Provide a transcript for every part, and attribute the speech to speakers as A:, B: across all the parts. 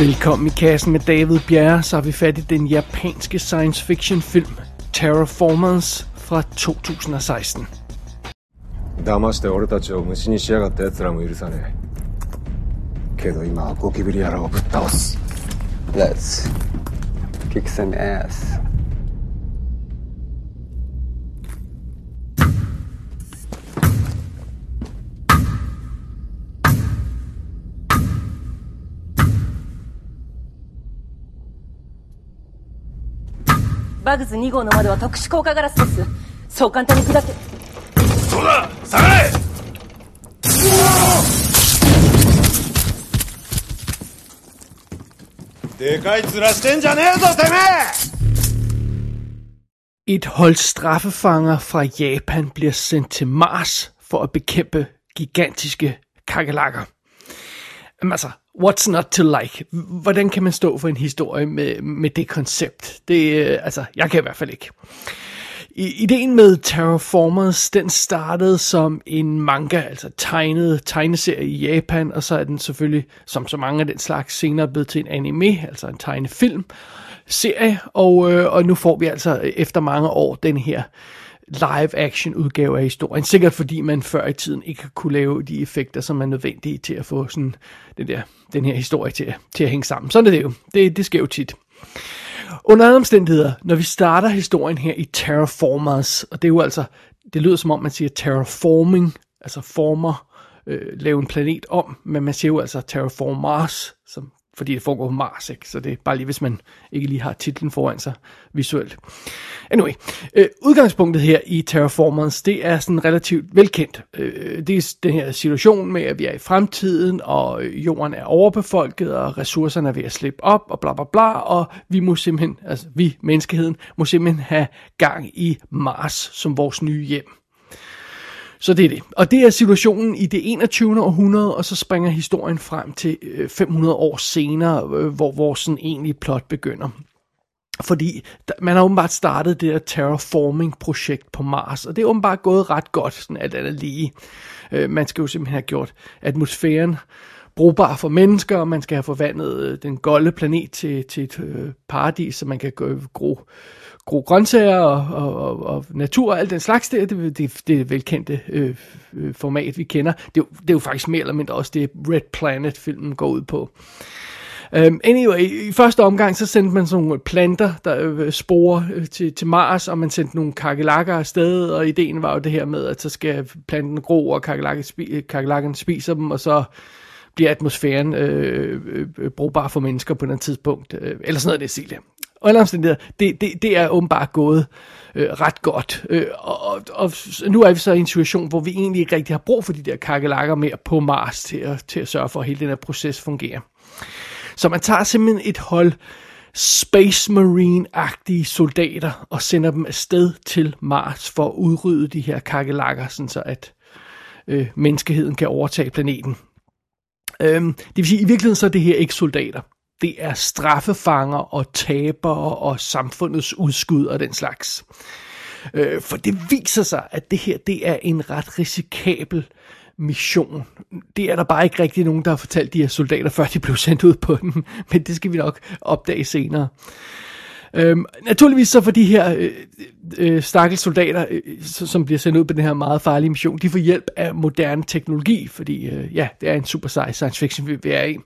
A: Velkommen i kassen med David Bjerre, så har vi fat i den japanske science fiction film Terraformers fra 2016.
B: 騙して俺たちを虫にしやがった奴らも許さねえけど今はゴキブリ野郎をぶっ倒す
C: Let's kick some ass. "
D: バグズ2号の窓は特殊効果ガラスですそう簡単に砕け
E: そうだ下がれでかい面してんじゃねえぞてめえ
A: Et hold straffefanger fra Japan bliver sendt til Mars for at bekæmpe gigantiske kakelakker. Jamen altså, what's not to like? Hvordan kan man stå for en historie med, med det koncept? Det, øh, altså, jeg kan i hvert fald ikke. I, ideen med Terraformers, den startede som en manga, altså tegnet tegneserie i Japan, og så er den selvfølgelig, som så mange af den slags, senere blevet til en anime, altså en tegnefilm serie, og, øh, og nu får vi altså efter mange år den her live-action udgave af historien. Sikkert fordi man før i tiden ikke kunne lave de effekter, som er nødvendige til at få sådan den, der, den her historie til, til at hænge sammen. Sådan er det jo. Det, det sker jo tit. Under andre omstændigheder, når vi starter historien her i Terraformers, og det er jo altså, det lyder som om man siger terraforming, altså former, øh, lave en planet om, men man siger jo altså terraformers, som fordi det foregår på Mars, ikke? så det er bare lige, hvis man ikke lige har titlen foran sig visuelt. Anyway, øh, udgangspunktet her i Terraformers, det er sådan relativt velkendt. Øh, det er den her situation med, at vi er i fremtiden, og øh, jorden er overbefolket, og ressourcerne er ved at slippe op, og bla bla bla, og vi må simpelthen, altså vi, menneskeheden, må simpelthen have gang i Mars som vores nye hjem. Så det er det. Og det er situationen i det 21. århundrede, og så springer historien frem til øh, 500 år senere, hvor, hvor vores sådan egentlige plot begynder. Fordi man har åbenbart startet det der terraforming-projekt på Mars, og det er åbenbart gået ret godt, sådan alt andet lige. Øh, man skal jo simpelthen have gjort atmosfæren brugbar for mennesker, og man skal have forvandlet den golde planet til, til et paradis, så man kan gro, gro, grøntsager og, og, og, og natur og alt den slags der. Det, det, det velkendte øh, øh, format, vi kender. Det, det er jo faktisk mere eller mindre også det, Red Planet-filmen går ud på. Um, anyway, i første omgang, så sendte man sådan nogle planter, der øh, sporer øh, til, til Mars, og man sendte nogle kakelakker afsted, og ideen var jo det her med, at så skal planten gro, og kakelakken spi- øh, kakelakken spiser dem, og så bliver atmosfæren øh, øh, øh, brugbar for mennesker på et eller andet tidspunkt, øh, eller sådan noget det stil der. Og alle omstændigheder, det, det, det er åbenbart gået øh, ret godt. Øh, og, og, og nu er vi så i en situation, hvor vi egentlig ikke rigtig har brug for de der kakelakker mere på Mars til at, til at sørge for, at hele den her proces fungerer. Så man tager simpelthen et hold Space Marine-agtige soldater og sender dem afsted til Mars for at udrydde de her kakelakker, sådan så at øh, menneskeheden kan overtage planeten. Øhm, det vil sige, i virkeligheden så er det her ikke soldater. Det er straffefanger og tabere og samfundets udskud og den slags. Øh, for det viser sig, at det her det er en ret risikabel mission. Det er der bare ikke rigtig nogen, der har fortalt de her soldater, før de blev sendt ud på den. Men det skal vi nok opdage senere. Øhm, naturligvis så for de her øh, øh, stakkels soldater, øh, som bliver sendt ud på den her meget farlige mission, de får hjælp af moderne teknologi, fordi øh, ja, det er en super sej science fiction, vi er i.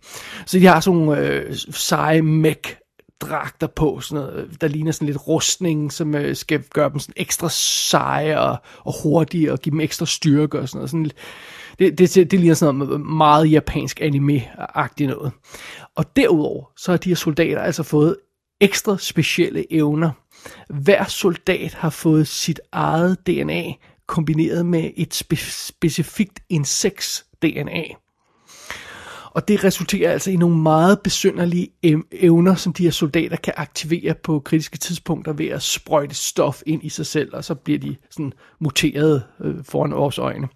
A: Så de har sådan nogle øh, seje mech dragter på, sådan noget, øh, der ligner sådan lidt rustning, som øh, skal gøre dem sådan ekstra seje og, og hurtige og give dem ekstra styrke og sådan noget. Sådan lidt, det, det, det, det ligner sådan noget meget japansk anime-agtigt noget. Og derudover, så har de her soldater altså fået ekstra specielle evner. Hver soldat har fået sit eget DNA kombineret med et spe- specifikt insekts DNA. Og det resulterer altså i nogle meget besynderlige evner, som de her soldater kan aktivere på kritiske tidspunkter ved at sprøjte stof ind i sig selv, og så bliver de sådan muteret øh, foran vores øjne.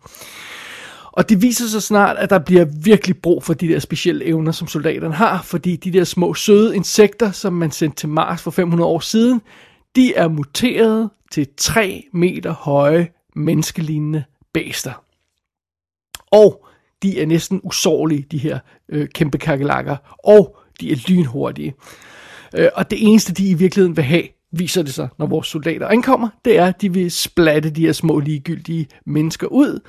A: Og det viser sig snart, at der bliver virkelig brug for de der specielle evner, som soldaterne har, fordi de der små søde insekter, som man sendte til Mars for 500 år siden, de er muteret til 3 meter høje menneskelignende bæster. Og de er næsten usårlige, de her øh, kæmpe kakelakker. Og De er lynhurtige. Øh, og det eneste, de i virkeligheden vil have, viser det sig, når vores soldater ankommer, det er, at de vil splatte de her små ligegyldige mennesker ud.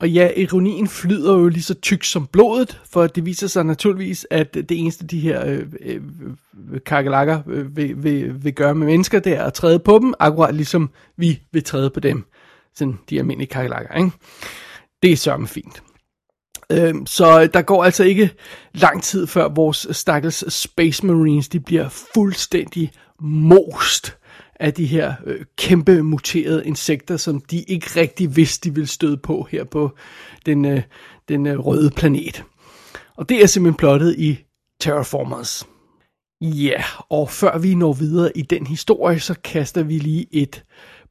A: Og ja, ironien flyder jo lige så tyk som blodet, for det viser sig naturligvis, at det eneste de her øh, øh, kakelakker øh, vil, vil, vil gøre med mennesker, det er at træde på dem, akkurat ligesom vi vil træde på dem. Sådan de almindelige kakelakker, ikke? Det er sørme fint. Øhm, så der går altså ikke lang tid før vores stakkels Space Marines, de bliver fuldstændig most af de her øh, kæmpe muterede insekter, som de ikke rigtig vidste, de ville støde på her på den, øh, den øh, røde planet. Og det er simpelthen plottet i Terraformers. Ja, yeah, og før vi når videre i den historie, så kaster vi lige et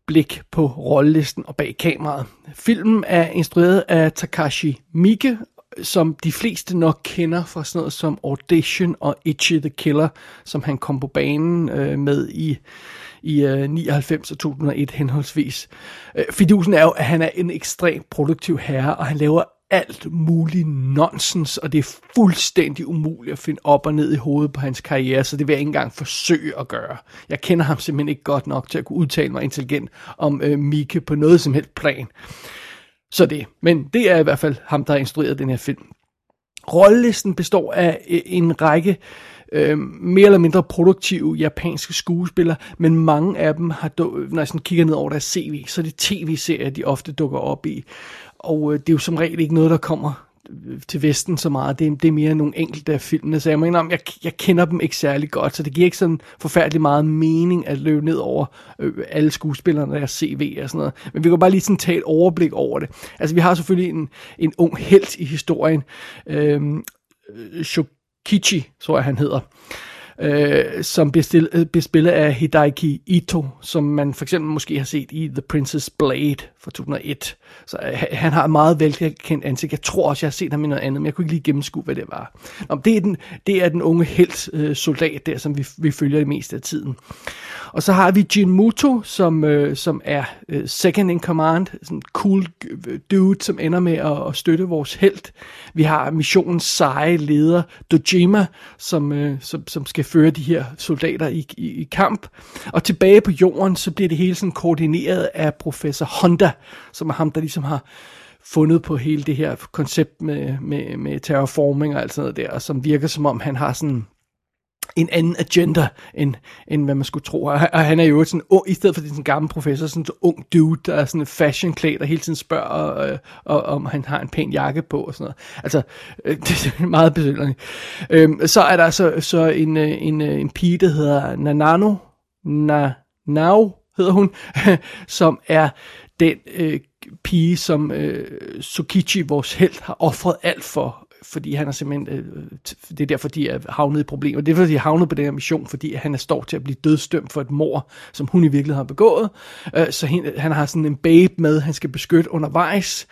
A: blik på rollelisten og bag kameraet. Filmen er instrueret af Takashi Miike, som de fleste nok kender fra sådan noget som Audition og Itchy the Killer, som han kom på banen øh, med i i øh, 99 og 2001 henholdsvis. Øh, fidusen er jo, at han er en ekstremt produktiv herre, og han laver alt muligt nonsens, og det er fuldstændig umuligt at finde op og ned i hovedet på hans karriere, så det vil jeg ikke engang forsøge at gøre. Jeg kender ham simpelthen ikke godt nok til at kunne udtale mig intelligent om øh, Mike på noget som helst plan. Så det. Men det er i hvert fald ham, der har instrueret den her film. Rollelisten består af øh, en række øh, øh, mere eller mindre produktive japanske skuespillere, men mange af dem har, når jeg sådan kigger ned over deres CV, så er det tv-serier, de ofte dukker op i. Og øh, det er jo som regel ikke noget, der kommer øh, til Vesten så meget. Det er, det er mere nogle enkelte af filmene, så jeg mener om, jeg, jeg kender dem ikke særlig godt, så det giver ikke sådan forfærdelig meget mening at løbe ned over øh, alle skuespillerne, og CV og sådan noget. Men vi kan bare lige sådan tage et overblik over det. Altså, vi har selvfølgelig en, en ung held i historien, øhm, øh, Kichi, tror jeg han hedder, øh, som bliver, øh, bliver spillet af Hidaiki Ito, som man for eksempel måske har set i The Princess Blade fra 2001. Så øh, han har meget velkendt ansigt. Jeg tror også, jeg har set ham i noget andet, men jeg kunne ikke lige gennemskue, hvad det var. Nå, det, er den, det er den unge helt øh, soldat der, som vi, vi følger det meste af tiden. Og så har vi Jin Muto, som, øh, som er øh, second in command, sådan en cool øh, dude, som ender med at, at støtte vores held. Vi har missionens seje leder, Dojima, som, øh, som, som skal føre de her soldater i, i, i kamp. Og tilbage på jorden, så bliver det hele sådan koordineret af professor Honda, som er ham, der ligesom har fundet på hele det her koncept med, med, med terraforming og alt sådan noget der, og som virker som om han har sådan en anden agenda, end, end hvad man skulle tro. Og han er jo sådan oh, i stedet for den gamle professor, sådan en ung dude, der er sådan en fashion klædt, der hele tiden spørger, og, og, om han har en pæn jakke på, og sådan noget. Altså, øh, det er meget besynderligt. Øhm, så er der så, så en, øh, en, øh, en pige, der hedder Nanano, Nanao hedder hun, som er den øh, pige, som øh, Sukichi, vores held, har offret alt for fordi han er simpelthen, øh, det er derfor, de er havnet i problemer. Det er fordi, de er havnet på den her mission, fordi han er står til at blive dødstømt for et mor, som hun i virkeligheden har begået. Øh, så han, han har sådan en babe med, han skal beskytte undervejs.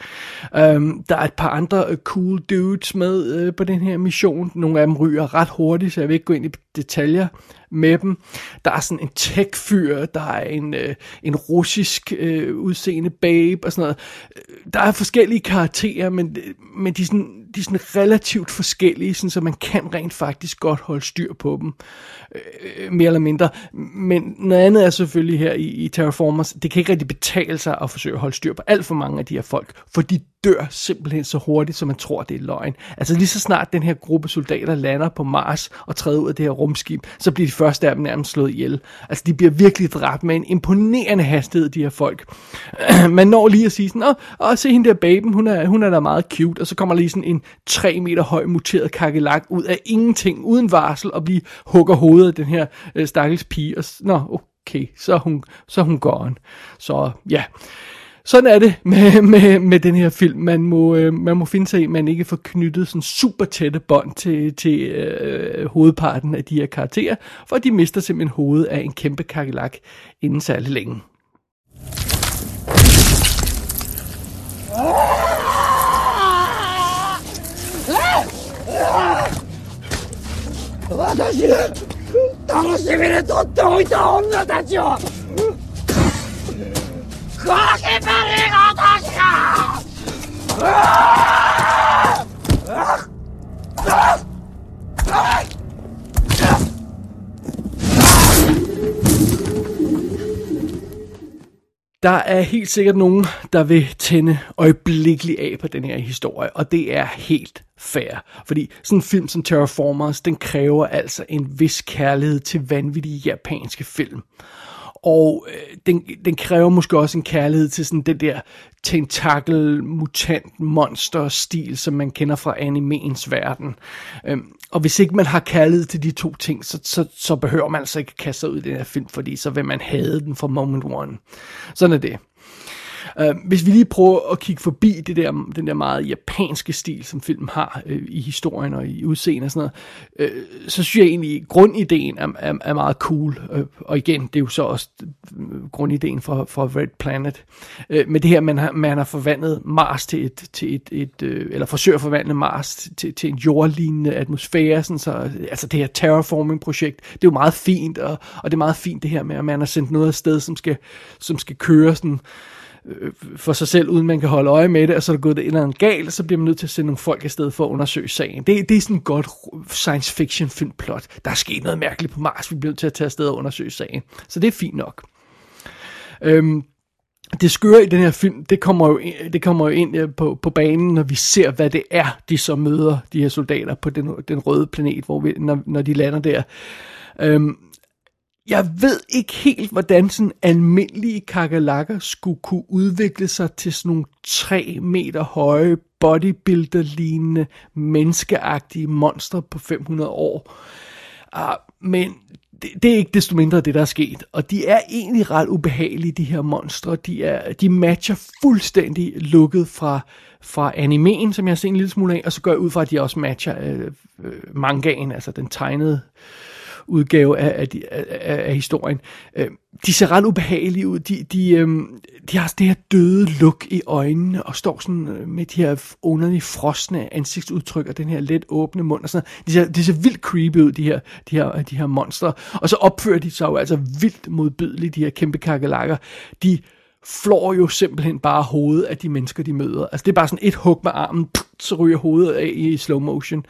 A: Øh, der er et par andre øh, cool dudes med øh, på den her mission. Nogle af dem ryger ret hurtigt, så jeg vil ikke gå ind i detaljer med dem. Der er sådan en tech-fyr, der er en, øh, en russisk øh, udseende babe og sådan noget. Der er forskellige karakterer, men, men de, er sådan, de er sådan relativt forskellige, sådan, så man kan rent faktisk godt holde styr på dem, øh, mere eller mindre. Men noget andet er selvfølgelig her i, i Terraformers, det kan ikke rigtig betale sig at forsøge at holde styr på alt for mange af de her folk, for de dør simpelthen så hurtigt, som man tror, det er løgn. Altså lige så snart den her gruppe soldater lander på Mars og træder ud af det her rumskib, så bliver de første af dem nærmest slået ihjel. Altså de bliver virkelig dræbt med en imponerende hastighed, de her folk. man når lige at sige sådan, åh, åh se hende der baben, hun er, hun er da meget cute, og så kommer lige sådan en 3 meter høj muteret kakelak ud af ingenting, uden varsel, og blive hugger hovedet af den her øh, stakkels pige, og nå, okay, så er hun, så er hun gone. Så ja, sådan er det med, med, med den her film. Man må, øh, man må finde sig i, at man ikke får knyttet sådan super tætte bånd til, til øh, hovedparten af de her karakterer, for de mister simpelthen hovedet af en kæmpe kakelak inden særlig længe. 私楽しみにとっておいた女たちをゴキブリがたちが der er helt sikkert nogen, der vil tænde øjeblikkeligt af på den her historie, og det er helt fair. Fordi sådan en film som Terraformers, den kræver altså en vis kærlighed til vanvittige japanske film. Og øh, den, den kræver måske også en kærlighed til sådan den der tentakel, mutant, monster stil, som man kender fra animens verden. Øhm, og hvis ikke man har kærlighed til de to ting, så, så, så behøver man altså ikke kaste sig ud i den her film, fordi så vil man have den fra moment one. Sådan er det. Øh, hvis vi lige prøver at kigge forbi det der, den der meget japanske stil, som filmen har øh, i historien og i udseende og sådan noget, øh, så synes jeg egentlig, at grundideen er, er, er meget cool. Øh, og igen, det er jo så også øh, grundideen fra, fra Red Planet. Øh, med det her, man har, man har forvandlet Mars til et, til et, et øh, eller forsøger at forvandle Mars til, til en jordlignende atmosfære, sådan så, altså det her terraforming-projekt, det er jo meget fint, og, og det er meget fint det her med, at man har sendt noget afsted, som skal, som skal køre sådan, Øh, for sig selv, uden man kan holde øje med det, og så er der gået det eller andet galt, og så bliver man nødt til at sende nogle folk afsted for at undersøge sagen. Det, det er sådan et godt science fiction filmplot. Der er sket noget mærkeligt på Mars, vi bliver nødt til at tage afsted og undersøge sagen. Så det er fint nok. Øhm, det skøre i den her film, det kommer jo det kommer jo ind øh, på, på banen, når vi ser, hvad det er, de så møder, de her soldater på den, den røde planet, hvor vi, når, når de lander der. Øhm, jeg ved ikke helt, hvordan sådan almindelige kakalakker skulle kunne udvikle sig til sådan nogle 3 meter høje bodybuilder-lignende, menneskeagtige monstre på 500 år. Uh, men det, det er ikke desto mindre det, der er sket. Og de er egentlig ret ubehagelige, de her monstre. De, er, de matcher fuldstændig lukket fra, fra animeen, som jeg har set en lille smule af, og så går jeg ud fra, at de også matcher øh, øh mangaen, altså den tegnede udgave af, af, af, af historien. Øh, de ser ret ubehagelige ud. De, de, øh, de har det her døde look i øjnene, og står sådan øh, med de her underlige frosne ansigtsudtryk, og den her let åbne mund, og sådan De ser, de ser vildt creepy ud, de her, de her, de her monstre. Og så opfører de sig jo altså vildt modbydeligt, de her kæmpe kakelakker. De flår jo simpelthen bare hovedet af de mennesker, de møder. Altså det er bare sådan et hug med armen, så ryger hovedet af i slow motion.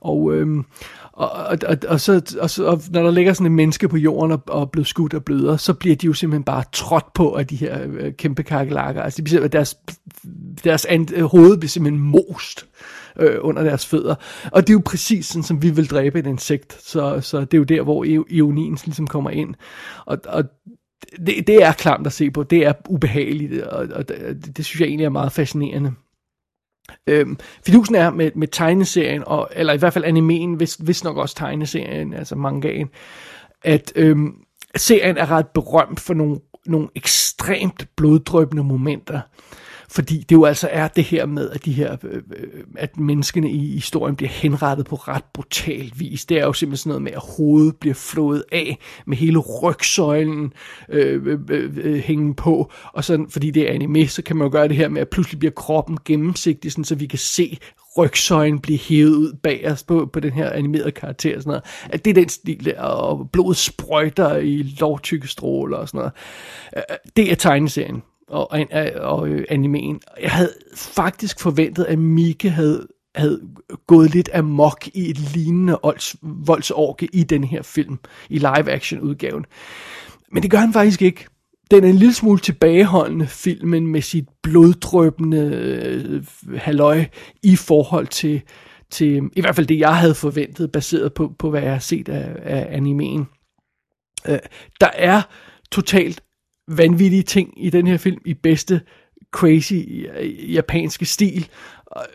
A: Og, øhm, og, og, og, og, så, og, så, og når der ligger sådan et menneske på jorden og, og er blevet skudt og bløder, så bliver de jo simpelthen bare trådt på af de her øh, kæmpe kakelakker. Altså de bliver, deres, deres and, øh, hoved bliver simpelthen most øh, under deres fødder. Og det er jo præcis sådan, som vi vil dræbe et insekt. Så, så det er jo der, hvor ionien ligesom kommer ind. Og, og det, det er klamt at se på. Det er ubehageligt, og, og det, det synes jeg egentlig er meget fascinerende. Øhm, fidusen er med, med tegneserien, og, eller i hvert fald animeen, hvis, hvis nok også tegneserien, altså mangaen, at øhm, serien er ret berømt for nogle, nogle ekstremt bloddrøbende momenter. Fordi det jo altså er det her med, at de her, øh, øh, at menneskene i historien bliver henrettet på ret brutal vis. Det er jo simpelthen sådan noget med, at hovedet bliver flået af, med hele rygsøjlen øh, øh, øh, øh hængen på. Og sådan, fordi det er anime, så kan man jo gøre det her med, at pludselig bliver kroppen gennemsigtig, sådan, så vi kan se rygsøjlen blive hævet ud bag os på, på den her animerede karakter og sådan noget. At det er den stil der, og blodet sprøjter i lovtykke stråler og sådan noget. Øh, det er tegneserien og, og, og øh, animeen. Jeg havde faktisk forventet, at Mika havde, havde gået lidt amok i et lignende voldsorke i den her film, i live-action udgaven. Men det gør han faktisk ikke. Den er en lille smule tilbageholdende filmen med sit bloddrøbende øh, halløj i forhold til, til, i hvert fald det jeg havde forventet, baseret på, på hvad jeg har set af, af animeen. Øh, der er totalt vanvittige ting i den her film, i bedste crazy øh, japanske stil,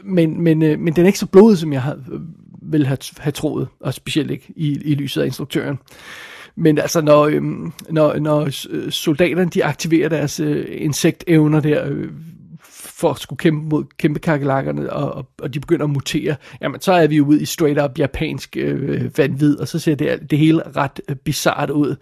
A: men, men, øh, men den er ikke så blodet, som jeg havde, øh, ville have, have troet, og specielt ikke i, i lyset af instruktøren. Men altså, når, øhm, når, når soldaterne de aktiverer deres øh, insektevner der, øh, for at skulle kæmpe mod kæmpe kakelakkerne, og, og, og de begynder at mutere, jamen så er vi jo ude i straight up japansk øh, vanvid, og så ser det, det hele ret øh, bizart ud.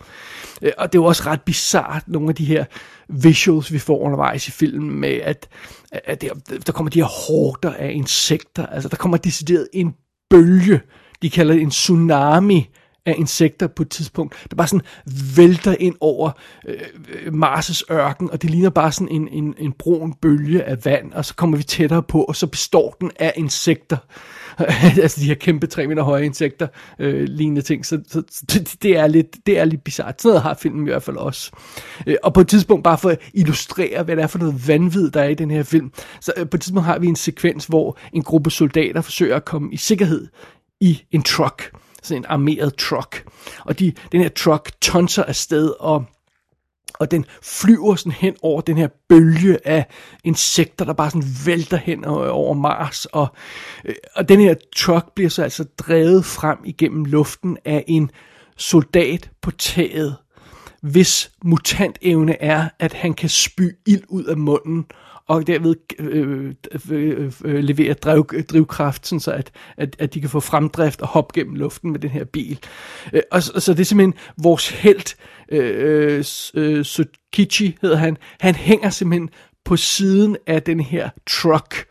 A: Øh, og det er jo også ret bizart, nogle af de her visuals, vi får undervejs i filmen, med at, at der, der kommer de her horder af insekter, altså der kommer decideret en bølge, de kalder det en tsunami, af insekter på et tidspunkt, der bare sådan vælter ind over øh, øh, Mars' ørken, og det ligner bare sådan en, en, en brun bølge af vand, og så kommer vi tættere på, og så består den af insekter. altså de her kæmpe 3 meter høje insekter, øh, lignende ting. Så, så, så det, det, er lidt, det er lidt bizart. Sådan noget har filmen i hvert fald også. Øh, og på et tidspunkt, bare for at illustrere, hvad det er for noget vanvid, der er i den her film, så øh, på et tidspunkt har vi en sekvens, hvor en gruppe soldater forsøger at komme i sikkerhed i en truck. Sådan en armeret truck. Og de, den her truck tonser afsted, og og den flyver sådan hen over den her bølge af insekter, der bare sådan vælter hen øh, over Mars, og, øh, og den her truck bliver så altså drevet frem igennem luften af en soldat på taget, hvis mutantevne er, at han kan spy ild ud af munden, og derved øh, øh, øh, levere driv, drivkraft, sådan så at, at, at de kan få fremdrift og hoppe gennem luften med den her bil. Øh, og, og så det er simpelthen vores held, øh, øh, øh Sukichi hedder han, han hænger simpelthen på siden af den her truck,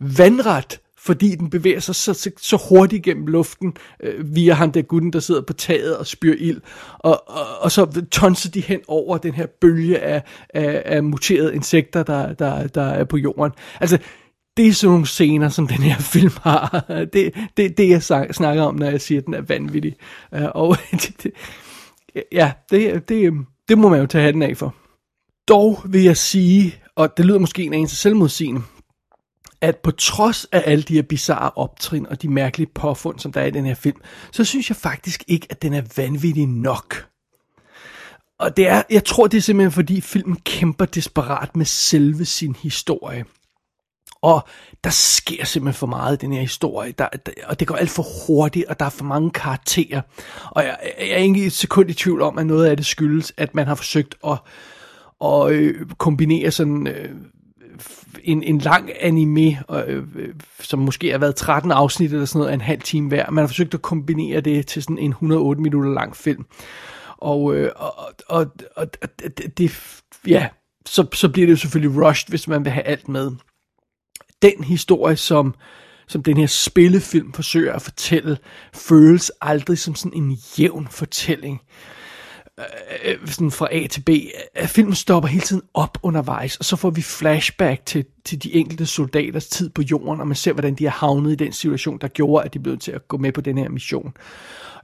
A: vandret fordi den bevæger sig så, så, så hurtigt gennem luften øh, via ham der gutten, der sidder på taget og spyr ild. Og, og, og så tonser de hen over den her bølge af, af, af muterede insekter, der, der, der er på jorden. Altså, det er sådan nogle scener, som den her film har. Det er det, det, jeg snakker om, når jeg siger, at den er vanvittig. Øh, og det, det, ja, det, det, det må man jo tage hatten af for. Dog vil jeg sige, og det lyder måske en eneste selvmodsigende, at på trods af alle de her bizarre optrin og de mærkelige påfund, som der er i den her film, så synes jeg faktisk ikke, at den er vanvittig nok. Og det er, jeg tror, det er simpelthen fordi filmen kæmper desperat med selve sin historie. Og der sker simpelthen for meget i den her historie, der, der, og det går alt for hurtigt, og der er for mange karakterer. Og jeg, jeg er ikke et sekund i tvivl om, at noget af det skyldes, at man har forsøgt at, at øh, kombinere sådan øh, Øh, en, en lang anime, øh, øh, som måske har været 13 afsnit eller sådan noget, en halv time hver. Man har forsøgt at kombinere det til sådan en 108 minutter lang film. Og, øh, og, og, og, og det, ja, så, så bliver det jo selvfølgelig rushed, hvis man vil have alt med. Den historie, som, som den her spillefilm forsøger at fortælle, føles aldrig som sådan en jævn fortælling. Øh, Øh, øh, sådan fra A til B, at filmen stopper hele tiden op undervejs, og så får vi flashback til, til de enkelte soldaters tid på jorden, og man ser, hvordan de er havnet i den situation, der gjorde, at de blev til at gå med på den her mission.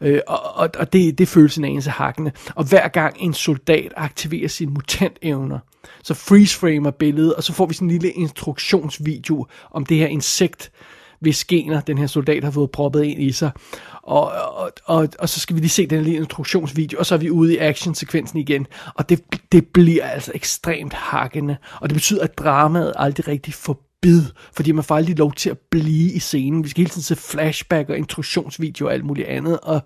A: Øh, og og, og det, det føles en anelse hakkende. Og hver gang en soldat aktiverer sine mutantevner, så freeze-framer billedet, og så får vi sådan en lille instruktionsvideo om det her insekt, hvis gener den her soldat har fået proppet ind i sig. Og, og, og, og så skal vi lige se den lille instruktionsvideo, og så er vi ude i actionsekvensen igen. Og det, det bliver altså ekstremt hakkende. Og det betyder, at dramaet aldrig rigtig får bid, fordi man får aldrig lov til at blive i scenen. Vi skal hele tiden se flashback og instruktionsvideo og alt muligt andet. Og,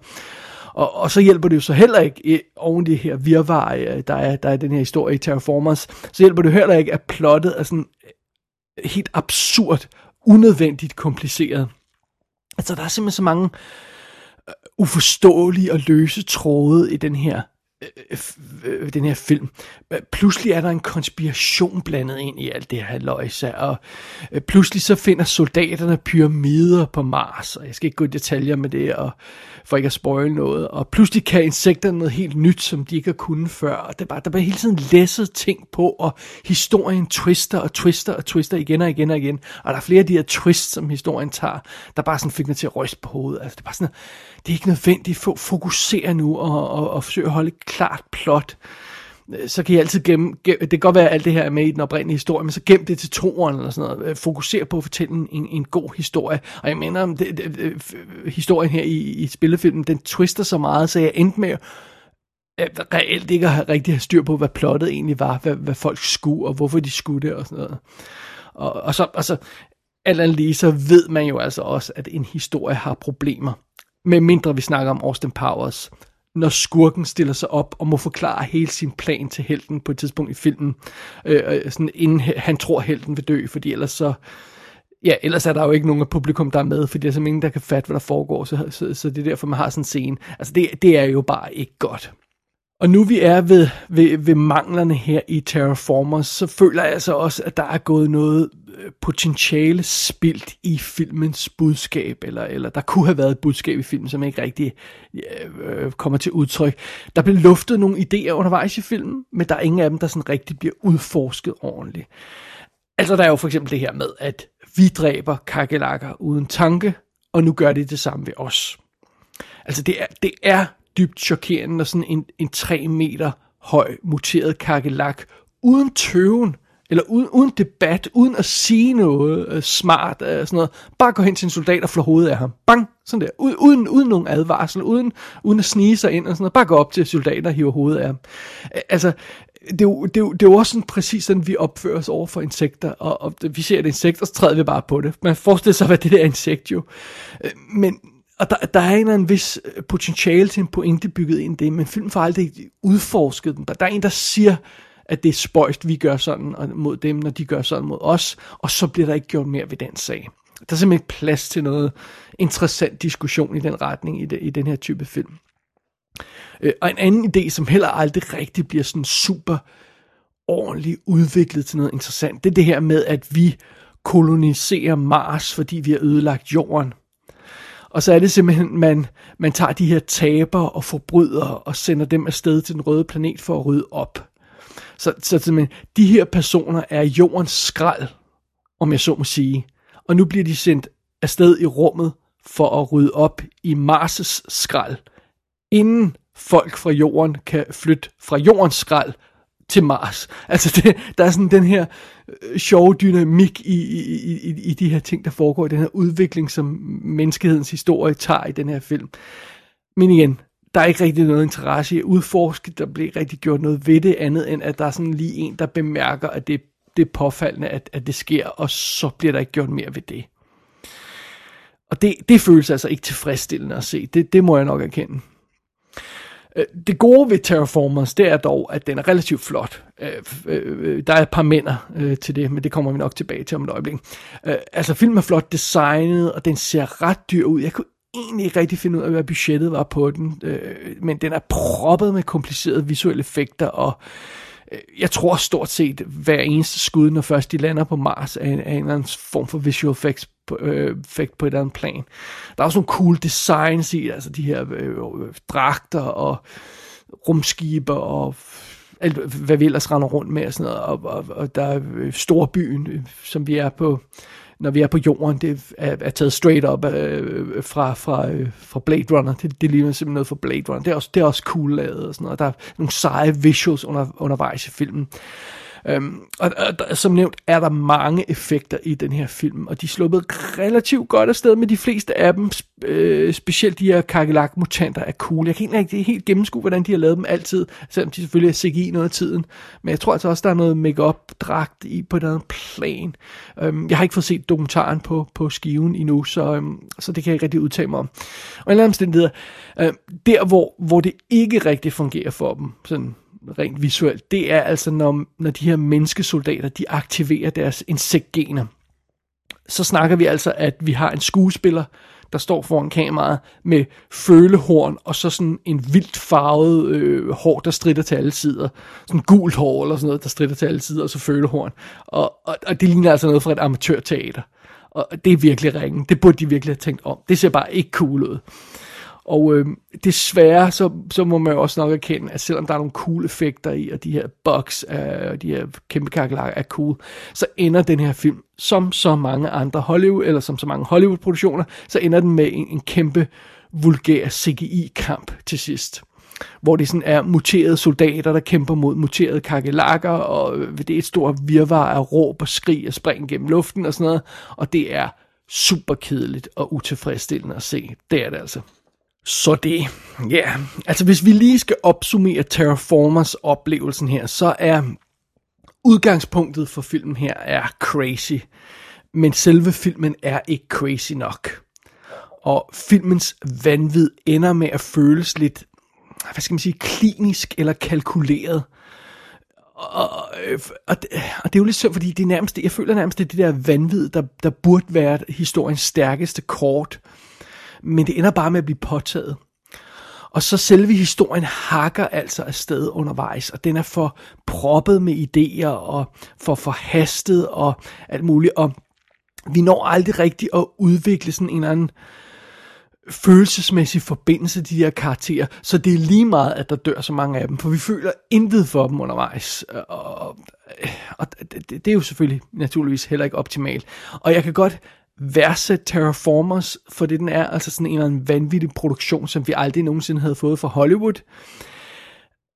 A: og, og så hjælper det jo så heller ikke eh, oven det her virvar, eh, der er, der er den her historie i Terraformers, så hjælper det heller ikke, at plottet er sådan eh, helt absurd, unødvendigt kompliceret. Altså, der er simpelthen så mange uforståelige og løse tråde i den her øh, øh, den her film. Pludselig er der en konspiration blandet ind i alt det her løjse, og øh, pludselig så finder soldaterne pyramider på Mars, og jeg skal ikke gå i detaljer med det, og for ikke at spoil noget, og pludselig kan insekterne noget helt nyt, som de ikke har kunnet før, og det er bare, der bliver hele tiden læsset ting på, og historien twister og twister og twister igen og igen og igen, og der er flere af de her twists, som historien tager, der bare sådan fik mig til at ryste på hovedet, altså det er bare sådan, det er ikke nødvendigt, at fokusere nu og, og, og forsøge at holde et klart plot. Øh, så kan I altid gemme, gemme, det kan godt være, at alt det her er med i den oprindelige historie, men så gem det til toeren eller sådan noget. Øh, fokuser på at fortælle en, en god historie. Og jeg mener, det, det, det, historien her i, i spillefilmen, den twister så meget, så jeg endte med at reelt ikke at have rigtig have styr på, hvad plottet egentlig var, hvad, hvad folk skulle, og hvorfor de skulle det og sådan noget. Og, og så, altså, alt andet lige, så ved man jo altså også, at en historie har problemer. Med mindre vi snakker om Austin Powers, når skurken stiller sig op og må forklare hele sin plan til helten på et tidspunkt i filmen, øh, øh sådan inden han tror, helten vil dø, fordi ellers så, ja, ellers er der jo ikke nogen af publikum, der er med, fordi der er simpelthen ingen, der kan fatte, hvad der foregår, så, så, så det er derfor, man har sådan en scene. Altså, det, det er jo bare ikke godt. Og nu vi er ved, ved, ved manglerne her i Terraformers, så føler jeg altså også, at der er gået noget øh, potentiale spildt i filmens budskab, eller, eller der kunne have været et budskab i filmen, som ikke rigtig øh, øh kommer til udtryk. Der bliver luftet nogle idéer undervejs i filmen, men der er ingen af dem, der sådan rigtig bliver udforsket ordentligt. Altså der er jo for eksempel det her med, at vi dræber kakelakker uden tanke, og nu gør de det samme ved os. Altså det er, det er dybt chokerende, når sådan en, en 3 meter høj muteret kakelak uden tøven, eller uden, uden debat, uden at sige noget uh, smart, uh, sådan noget, bare går hen til en soldat og flår hovedet af ham. Bang! Sådan der. Uden, uden, uden nogen advarsel, uden, uden at snige sig ind og sådan noget. Bare gå op til soldater og hiver hovedet af ham. Uh, altså, det er, jo, det, er jo, det er jo også sådan præcis sådan, vi opfører os over for insekter, og, og vi ser et insekt, og så træder vi bare på det. Man forestiller sig, hvad det der insekt jo. Men, og der, der er en eller anden vis øh, potentiale til en pointe bygget ind i det, men filmen får aldrig udforsket den. Der, der er en, der siger, at det er spøjst, vi gør sådan mod dem, når de gør sådan mod os, og så bliver der ikke gjort mere ved den sag. Der er simpelthen ikke plads til noget interessant diskussion i den retning i, det, i den her type film. Øh, og en anden idé, som heller aldrig rigtig bliver sådan super ordentligt udviklet til noget interessant, det er det her med, at vi koloniserer Mars, fordi vi har ødelagt jorden. Og så er det simpelthen, man, man tager de her taber og forbrydere og sender dem afsted til den røde planet for at rydde op. Så, så simpelthen, de her personer er jordens skrald, om jeg så må sige. Og nu bliver de sendt afsted i rummet for at rydde op i Mars' skrald, inden folk fra jorden kan flytte fra jordens skrald til Mars. Altså, det, der er sådan den her øh, sjove dynamik i, i, i, i de her ting, der foregår i den her udvikling, som menneskehedens historie tager i den her film. Men igen, der er ikke rigtig noget interesse i at udforske, der bliver ikke rigtig gjort noget ved det, andet end at der er sådan lige en, der bemærker, at det, det er påfaldende, at, at det sker, og så bliver der ikke gjort mere ved det. Og det, det føles altså ikke tilfredsstillende at se, det, det må jeg nok erkende. Øh, det gode ved Terraformers, det er dog, at den er relativt flot. Øh, øh, der er et par mænder til det, men det kommer vi nok tilbage til om et øjeblik. Altså, filmen er flot designet, og den ser ret dyr ud. Jeg kunne egentlig ikke rigtig finde ud af, hvad budgettet var på den, men den er proppet med komplicerede visuelle effekter, og Øh, jeg tror stort set hver eneste skud, når først de lander på Mars, er en, er en eller anden form for visual effects på, øh, effekt på et eller andet plan. Der er også nogle cool designs i, altså de her øh, øh dragter og rumskibe og alt, hvad vi ellers render rundt med og sådan noget, og, og, og der er øh, storbyen, som vi er på, når vi er på jorden, det er, er taget straight up øh, fra, fra, øh, fra Blade Runner. Det, det ligner simpelthen noget fra Blade Runner. Det er også, det er også cool lavet og sådan noget. Der er nogle seje visuals under, undervejs i filmen. Øhm, og, og som nævnt er der mange effekter i den her film, og de er sluppet relativt godt afsted med de fleste af dem, øh, specielt de her kakelak-mutanter er cool. Jeg kan ikke rigtig helt gennemskue, hvordan de har lavet dem altid, selvom de selvfølgelig er CGI noget af tiden, men jeg tror altså også, der er noget makeup dragt i på et andet plan. Øhm, jeg har ikke fået set dokumentaren på, på skiven endnu, så, øhm, så det kan jeg ikke rigtig udtale mig om. Og en eller anden omstændighed, øh, der hvor, hvor det ikke rigtig fungerer for dem, sådan rent visuelt, det er altså, når, når de her menneskesoldater, de aktiverer deres insektgener. Så snakker vi altså, at vi har en skuespiller, der står foran kameraet med følehorn, og så sådan en vildt farvet øh, hår, der strider til alle sider. Sådan gult hår eller sådan noget, der strider til alle sider, og så følehorn. Og, og, og det ligner altså noget fra et amatørteater. Og det er virkelig ringen. Det burde de virkelig have tænkt om. Det ser bare ikke cool ud. Og øh, desværre, så, så må man jo også nok erkende, at selvom der er nogle cool effekter i, og de her bugs, øh, de her kæmpe kakelakker er cool, så ender den her film, som så mange andre Hollywood, eller som så mange Hollywood-produktioner, så ender den med en, en kæmpe vulgær CGI-kamp til sidst hvor det sådan er muterede soldater, der kæmper mod muterede kakelakker, og øh, det er et stort virvar af råb og skrig og spring gennem luften og sådan noget, og det er super kedeligt og utilfredsstillende at se. Det er det altså. Så det, ja, yeah. altså hvis vi lige skal opsummere Terraformers oplevelsen her, så er udgangspunktet for filmen her er crazy, men selve filmen er ikke crazy nok. Og filmens vanvid ender med at føles lidt, hvad skal man sige, klinisk eller kalkuleret. Og, og, det, og det er jo lidt sødt, fordi det er nærmest, jeg føler nærmest, det er det der vanvid, der, der burde være historiens stærkeste kort men det ender bare med at blive påtaget. Og så selve historien hakker altså afsted undervejs, og den er for proppet med idéer og for forhastet og alt muligt. Og vi når aldrig rigtigt at udvikle sådan en eller anden følelsesmæssig forbindelse til de her karakterer, så det er lige meget, at der dør så mange af dem, for vi føler intet for dem undervejs. Og, og det, det er jo selvfølgelig naturligvis heller ikke optimalt. Og jeg kan godt værdsætte Terraformers for det, den er. Altså sådan en eller anden vanvittig produktion, som vi aldrig nogensinde havde fået fra Hollywood.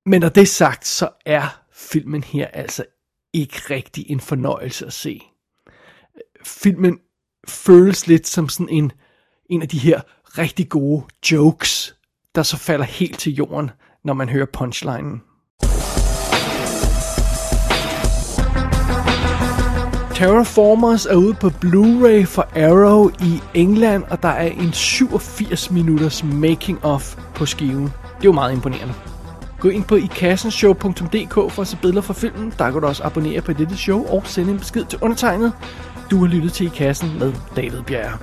A: Men når det er sagt, så er filmen her altså ikke rigtig en fornøjelse at se. Filmen føles lidt som sådan en, en af de her rigtig gode jokes, der så falder helt til jorden, når man hører punchlinen. Terraformers er ude på Blu-ray for Arrow i England, og der er en 87 minutters making of på skiven. Det er jo meget imponerende. Gå ind på ikassenshow.dk for at se billeder fra filmen. Der kan du også abonnere på dette show og sende en besked til undertegnet. Du har lyttet til I Kassen med David Bjerre.